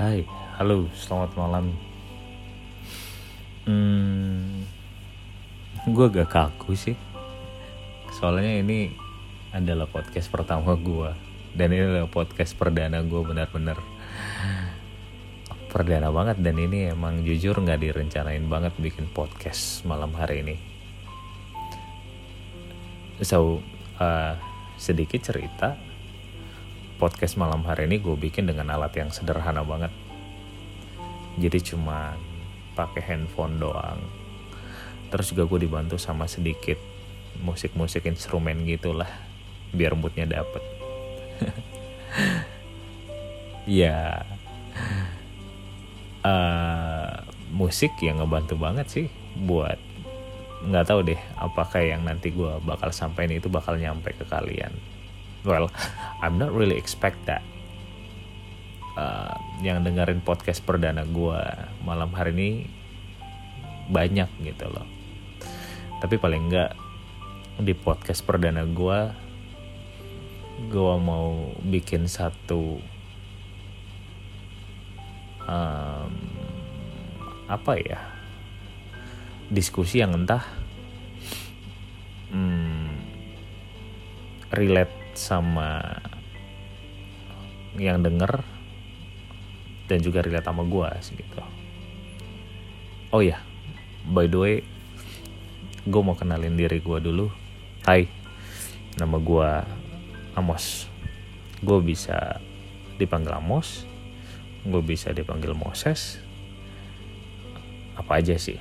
Hai, halo, selamat malam. Hmm, gue agak kaku sih. Soalnya ini adalah podcast pertama gue. Dan ini adalah podcast perdana gue benar-benar perdana banget dan ini emang jujur nggak direncanain banget bikin podcast malam hari ini. So, uh, sedikit cerita podcast malam hari ini gue bikin dengan alat yang sederhana banget. Jadi cuma pakai handphone doang. Terus juga gue dibantu sama sedikit musik-musik instrumen gitulah biar moodnya dapet. ya uh, musik yang ngebantu banget sih buat nggak tahu deh apakah yang nanti gue bakal sampaikan itu bakal nyampe ke kalian well I'm not really expect that uh, yang dengerin podcast perdana gue malam hari ini banyak gitu loh. Tapi paling enggak di podcast perdana gue gue mau bikin satu um, apa ya diskusi yang entah hmm, relate sama yang denger dan juga relate sama gue gitu. Oh ya by the way gue mau kenalin diri gue dulu. Hai nama gue Amos. Gue bisa dipanggil Amos gue bisa dipanggil Moses. Apa aja sih?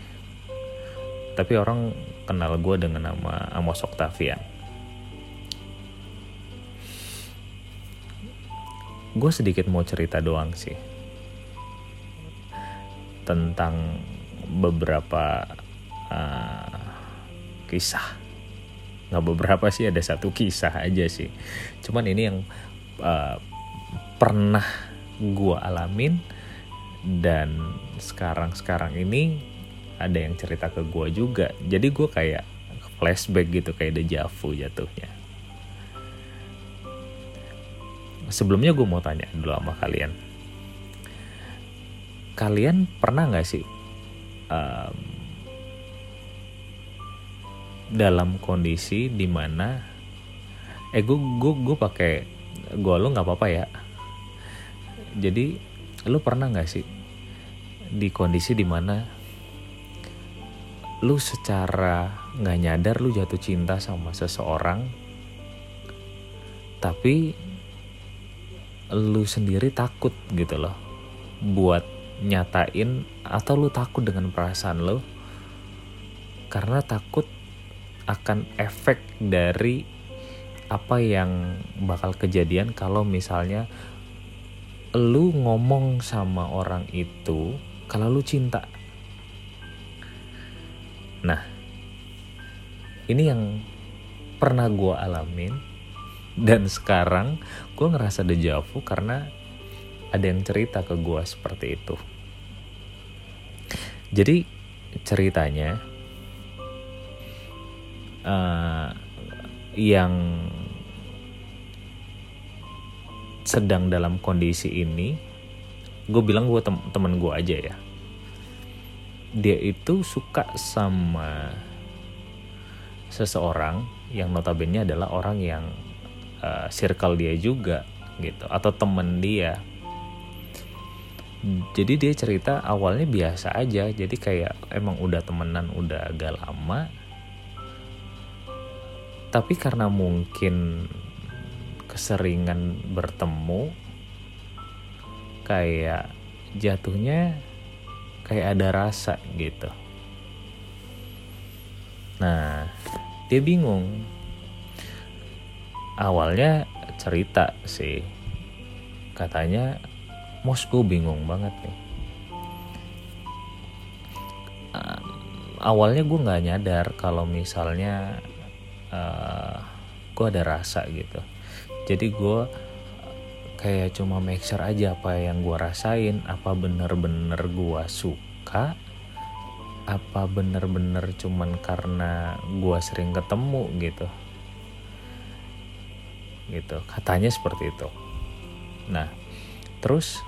Tapi orang kenal gue dengan nama Amos Octavian gue sedikit mau cerita doang sih. Tentang beberapa uh, kisah. Nggak beberapa sih ada satu kisah aja sih. Cuman ini yang uh, pernah gue alamin dan sekarang-sekarang ini ada yang cerita ke gue juga. Jadi gue kayak flashback gitu kayak deja vu jatuhnya sebelumnya gue mau tanya dulu sama kalian. Kalian pernah nggak sih um, dalam kondisi di mana eh gue gue gue pakai gue lo nggak apa-apa ya? Jadi lu pernah nggak sih di kondisi di mana lu secara nggak nyadar lu jatuh cinta sama seseorang tapi lu sendiri takut gitu loh buat nyatain atau lu takut dengan perasaan lu karena takut akan efek dari apa yang bakal kejadian kalau misalnya lu ngomong sama orang itu kalau lu cinta. Nah, ini yang pernah gue alamin dan sekarang gue ngerasa deja vu karena ada yang cerita ke gue seperti itu. Jadi ceritanya uh, yang sedang dalam kondisi ini gue bilang gue tem temen gue aja ya dia itu suka sama seseorang yang notabene adalah orang yang uh, circle dia juga gitu. Atau temen dia. Jadi dia cerita awalnya biasa aja. Jadi kayak emang udah temenan udah agak lama. Tapi karena mungkin keseringan bertemu kayak jatuhnya kayak ada rasa gitu. Nah dia bingung awalnya cerita sih. Katanya mos gue bingung banget nih. Um, awalnya gue nggak nyadar kalau misalnya uh, gue ada rasa gitu. Jadi gue kayak cuma sure aja apa yang gue rasain apa bener-bener gue suka apa bener-bener cuman karena gue sering ketemu gitu gitu. Katanya seperti itu. Nah terus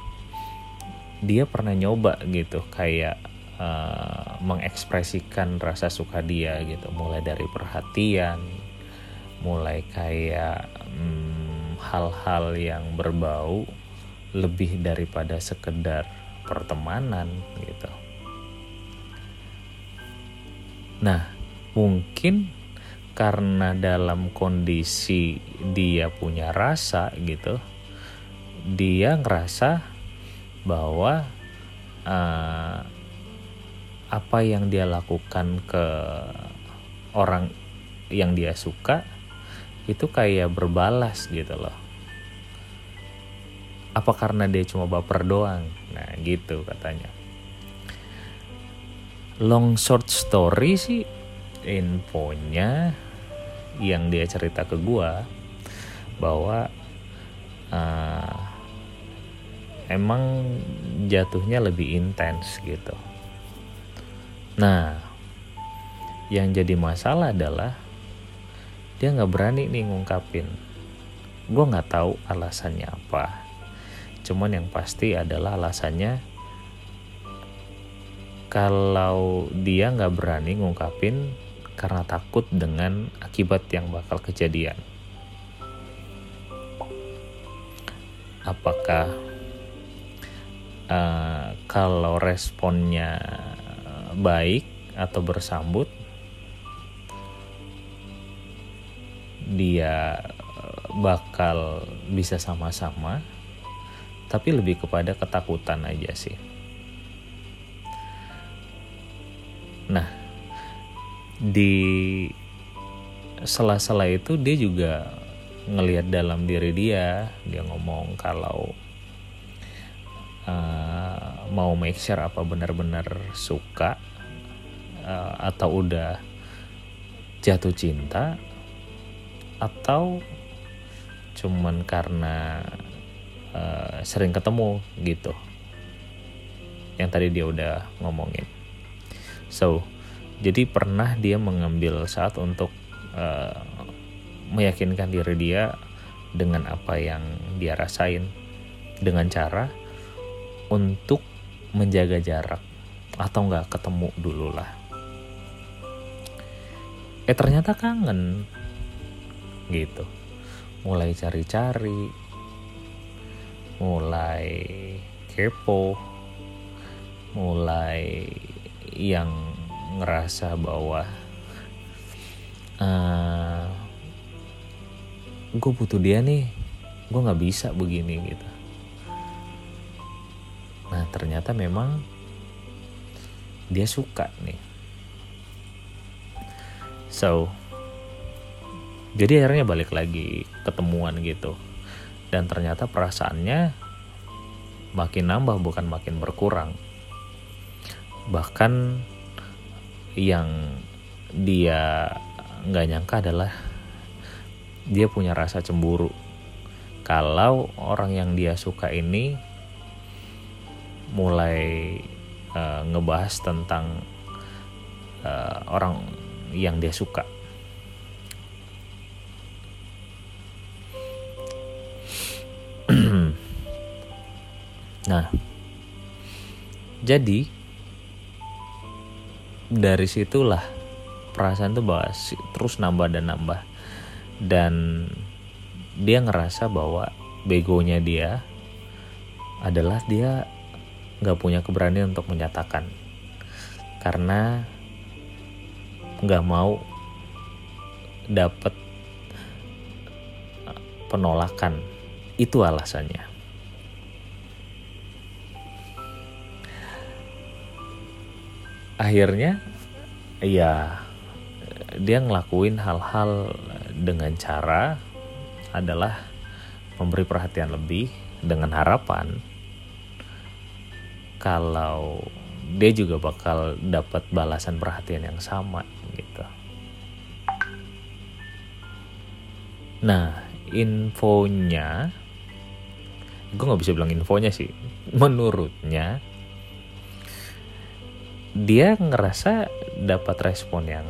dia pernah nyoba gitu kayak uh, mengekspresikan rasa suka dia gitu. Mulai dari perhatian mulai kayak hmm, hal-hal hmm, yang berbau lebih daripada sekedar pertemanan gitu. Nah mungkin karena dalam kondisi dia punya rasa gitu dia ngerasa bahwa uh, apa yang dia lakukan ke orang yang dia suka itu kayak berbalas gitu loh. Apa karena dia cuma baper doang? Nah gitu katanya. Long short story sih infonya yang dia cerita ke gua bahwa uh, emang jatuhnya lebih intens gitu. Nah, yang jadi masalah adalah dia nggak berani nih ngungkapin. Gue nggak tahu alasannya apa. Cuman yang pasti adalah alasannya kalau dia nggak berani ngungkapin karena takut dengan akibat yang bakal kejadian. Apakah uh, kalau responnya baik atau bersambut, dia bakal bisa sama-sama, tapi lebih kepada ketakutan aja sih. Di sela-sela itu dia juga ngelihat dalam diri dia dia ngomong kalau uh, mau make sure apa benar-benar suka uh, atau udah jatuh cinta atau cuman karena uh, sering ketemu gitu. Yang tadi dia udah ngomongin. So jadi pernah dia mengambil saat untuk uh, meyakinkan diri dia dengan apa yang dia rasain dengan cara untuk menjaga jarak atau nggak ketemu dulu lah. Eh ternyata kangen gitu. Mulai cari-cari mulai kepo mulai yang ngerasa bahwa uh, eh, gue butuh dia nih gue nggak bisa begini gitu. Nah ternyata memang dia suka nih. So jadi akhirnya balik lagi ketemuan gitu. Dan ternyata perasaannya makin nambah bukan makin berkurang. Bahkan yang dia nggak nyangka adalah dia punya rasa cemburu. Kalau orang yang dia suka ini mulai uh, ngebahas tentang uh, orang yang dia suka. Nah jadi dari situlah perasaan tuh bahwa terus nambah dan nambah. Dan dia ngerasa bahwa begonya dia adalah dia nggak punya keberanian untuk menyatakan. Karena nggak mau dapet penolakan. Itu alasannya akhirnya ya dia ngelakuin hal-hal dengan cara adalah memberi perhatian lebih dengan harapan kalau dia juga bakal dapat balasan perhatian yang sama gitu. Nah, infonya, gue nggak bisa bilang infonya sih. Menurutnya, dia ngerasa dapat respon yang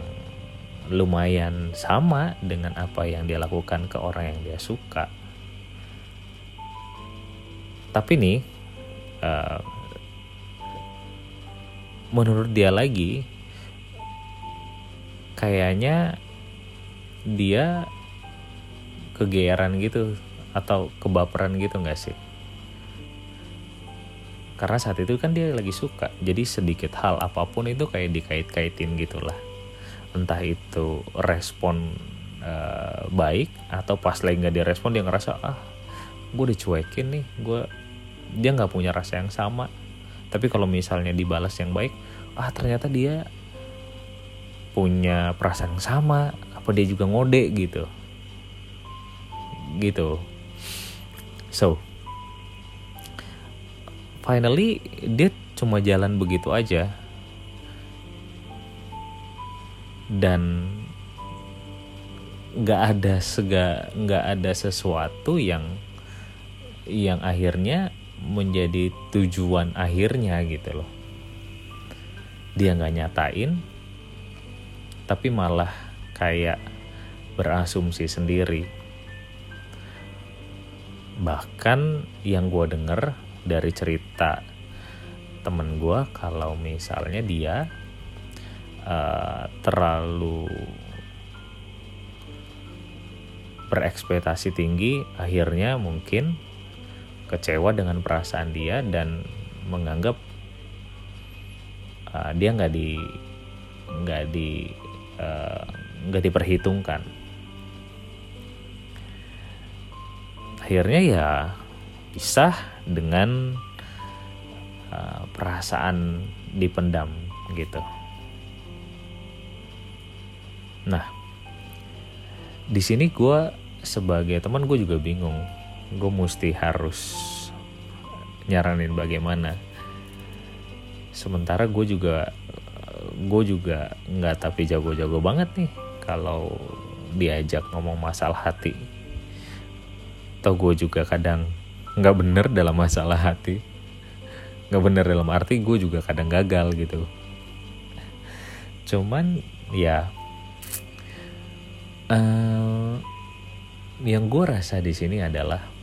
lumayan sama dengan apa yang dia lakukan ke orang yang dia suka. Tapi nih, uh, menurut dia lagi kayaknya dia kegeeran gitu atau kebaperan gitu nggak sih karena saat itu kan dia lagi suka. Jadi sedikit hal apa pun itu kayak dikait-kaitin gitulah. Entah itu respon uh, baik atau pas lagi nggak direspon dia ngerasa ah gue dicuekin nih gue dia nggak punya rasa yang sama. Tapi kalau misalnya dibalas yang baik ah ternyata dia punya perasaan yang sama apa dia juga ngode gitu. Gitu. So finally dia cuma jalan begitu aja. Dan nggak ada sega nggak ada sesuatu yang yang akhirnya menjadi tujuan akhirnya gitu loh. Dia nggak nyatain tapi malah kayak berasumsi sendiri. Bahkan yang gue denger dari cerita temen gue kalau misalnya dia uh, terlalu berekspektasi tinggi akhirnya mungkin kecewa dengan perasaan dia dan menganggap uh, dia nggak di nggak di uh, nggak diperhitungkan. Akhirnya ya pisah dengan uh, perasaan dipendam gitu. Nah di sini gue sebagai teman gue juga bingung. Gue mesti harus nyaranin bagaimana. Sementara gue juga gue juga nggak tapi jago-jago banget nih kalau diajak ngomong masalah hati. Atau gue juga kadang nggak bener dalam masalah hati nggak bener dalam arti gue juga kadang gagal gitu cuman ya uh, yang gue rasa di sini adalah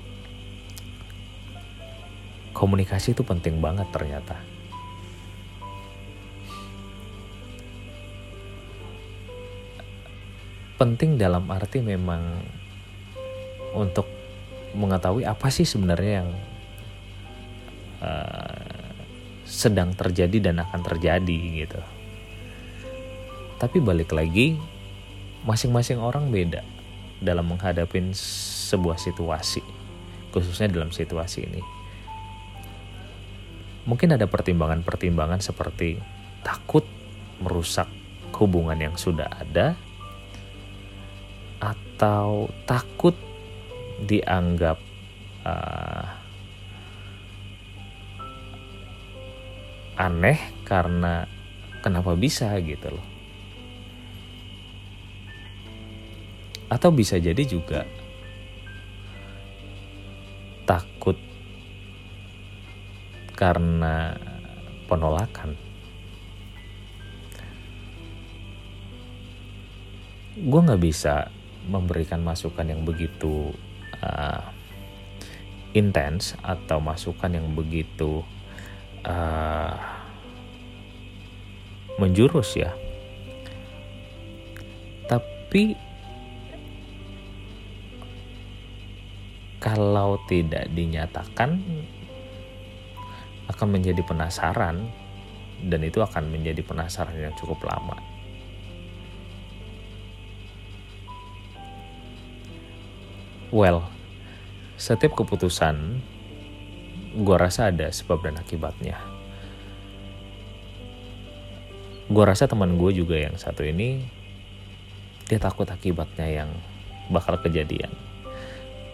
komunikasi itu penting banget ternyata. Penting dalam arti memang untuk mengetahui apa sih sebenarnya yang uh, sedang terjadi dan akan terjadi gitu. Tapi balik lagi, masing-masing orang beda dalam menghadapi sebuah situasi, khususnya dalam situasi ini mungkin ada pertimbangan-pertimbangan seperti takut merusak hubungan yang sudah ada atau takut dianggap uh, aneh karena kenapa bisa gitu loh atau bisa jadi juga takut karena penolakan. Gue nggak bisa memberikan masukan yang begitu uh, intens atau masukan yang begitu uh, menjurus ya. Tapi kalau tidak dinyatakan akan menjadi penasaran dan itu akan menjadi penasaran yang cukup lama. Well, setiap keputusan gue rasa ada sebab dan akibatnya. Gue rasa teman gue juga yang satu ini dia takut akibatnya yang bakal kejadian.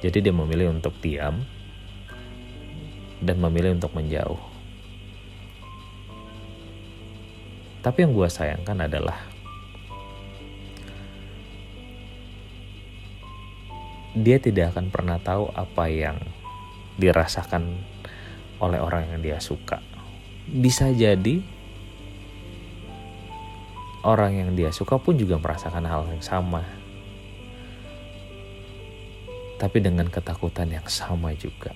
Jadi dia memilih untuk diam dan memilih untuk menjauh. Tapi yang gue sayangkan adalah dia tidak akan pernah tahu apa yang dirasakan oleh orang yang dia suka. Bisa jadi orang yang dia suka pun juga merasakan hal yang sama. Tapi dengan ketakutan yang sama juga.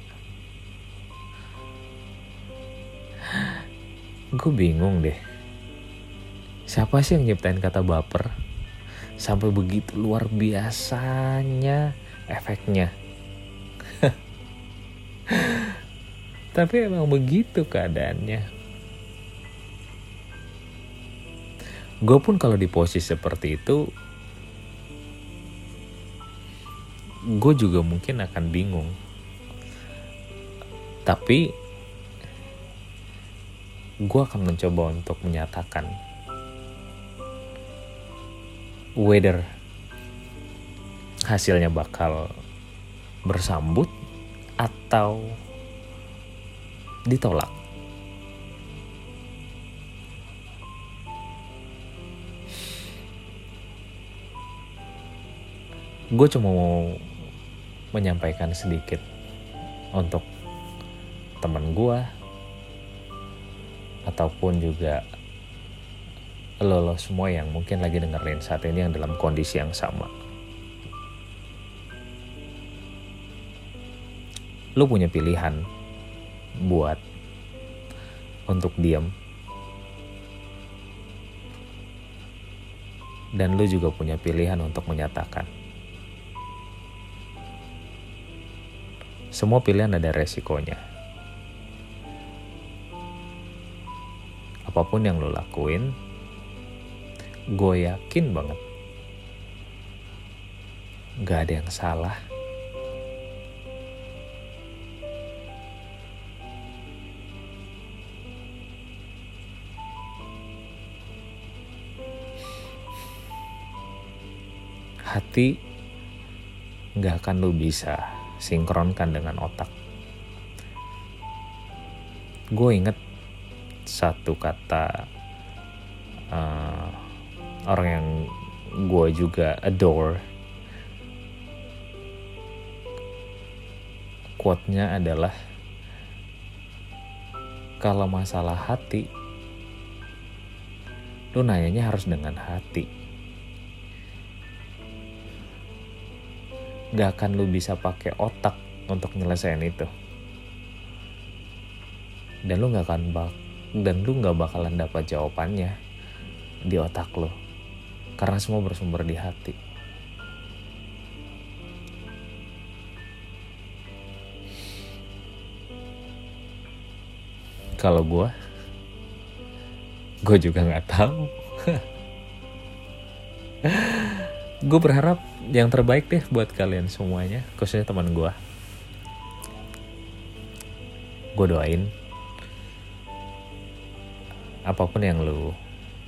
gue bingung deh siapa sih yang nyiptain kata baper sampai begitu luar biasanya efeknya. Tapi emang begitu keadaannya. Gue pun kalau di posisi seperti itu gue juga mungkin akan bingung. Tapi gue akan mencoba untuk menyatakan whether hasilnya bakal bersambut atau ditolak. Gue cuma mau menyampaikan sedikit untuk teman gue ataupun juga lo, lo semua yang mungkin lagi dengerin saat ini yang dalam kondisi yang sama. Lo punya pilihan buat untuk diam. Dan lo juga punya pilihan untuk menyatakan. Semua pilihan ada resikonya. apa pun yang lo lakuin, gue yakin banget gak ada yang salah. Hati gak akan lo bisa sinkronkan dengan otak. Gue inget satu kata uh, orang yang gue juga adore quote-nya adalah kalau masalah hati lu nanyanya harus dengan hati gak akan lu bisa pakai otak untuk nyelesain itu. Dan lu gak akan bak dan lu nggak bakalan dapat jawabannya di otak lo karena semua bersumber di hati. Kalau gue gue juga nggak tahu. Gue berharap yang terbaik deh buat kalian semuanya khususnya teman gue gue doain. Apa pun yang lu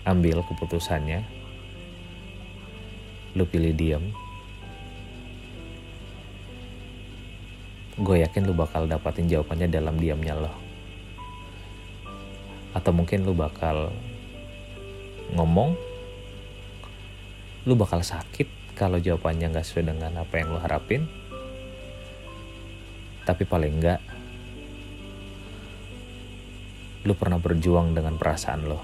ambil keputusannya lu pilih diam gue yakin lu bakal dapatin jawabannya dalam diamnya lo. Atau mungkin lu bakal ngomong lu bakal sakit kalau jawabannya nggak sesuai dengan apa yang lu harapin tapi paling enggak lu pernah berjuang dengan perasaan lo.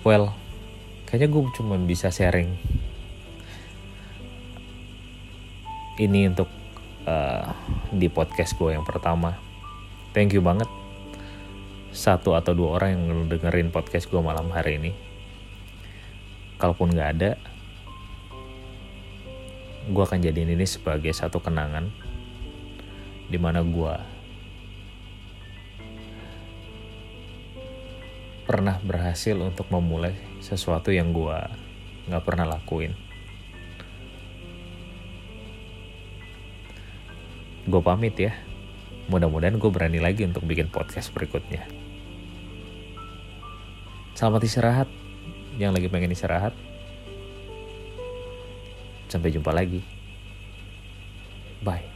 Well, kayaknya gue cuma bisa sharing ini untuk uh, di podcast gue yang pertama. Thank you banget satu atau dua orang yang dengerin podcast gue malam hari ini. Kalaupun gak ada, gue akan jadiin ini sebagai satu kenangan di mana gue pernah berhasil untuk memulai sesuatu yang gue nggak pernah lakuin. Gue pamit ya mudah-mudahan gue berani lagi untuk bikin podcast berikutnya. Selamat istirahat yang lagi pengen istirahat. Sampai jumpa lagi. Bye.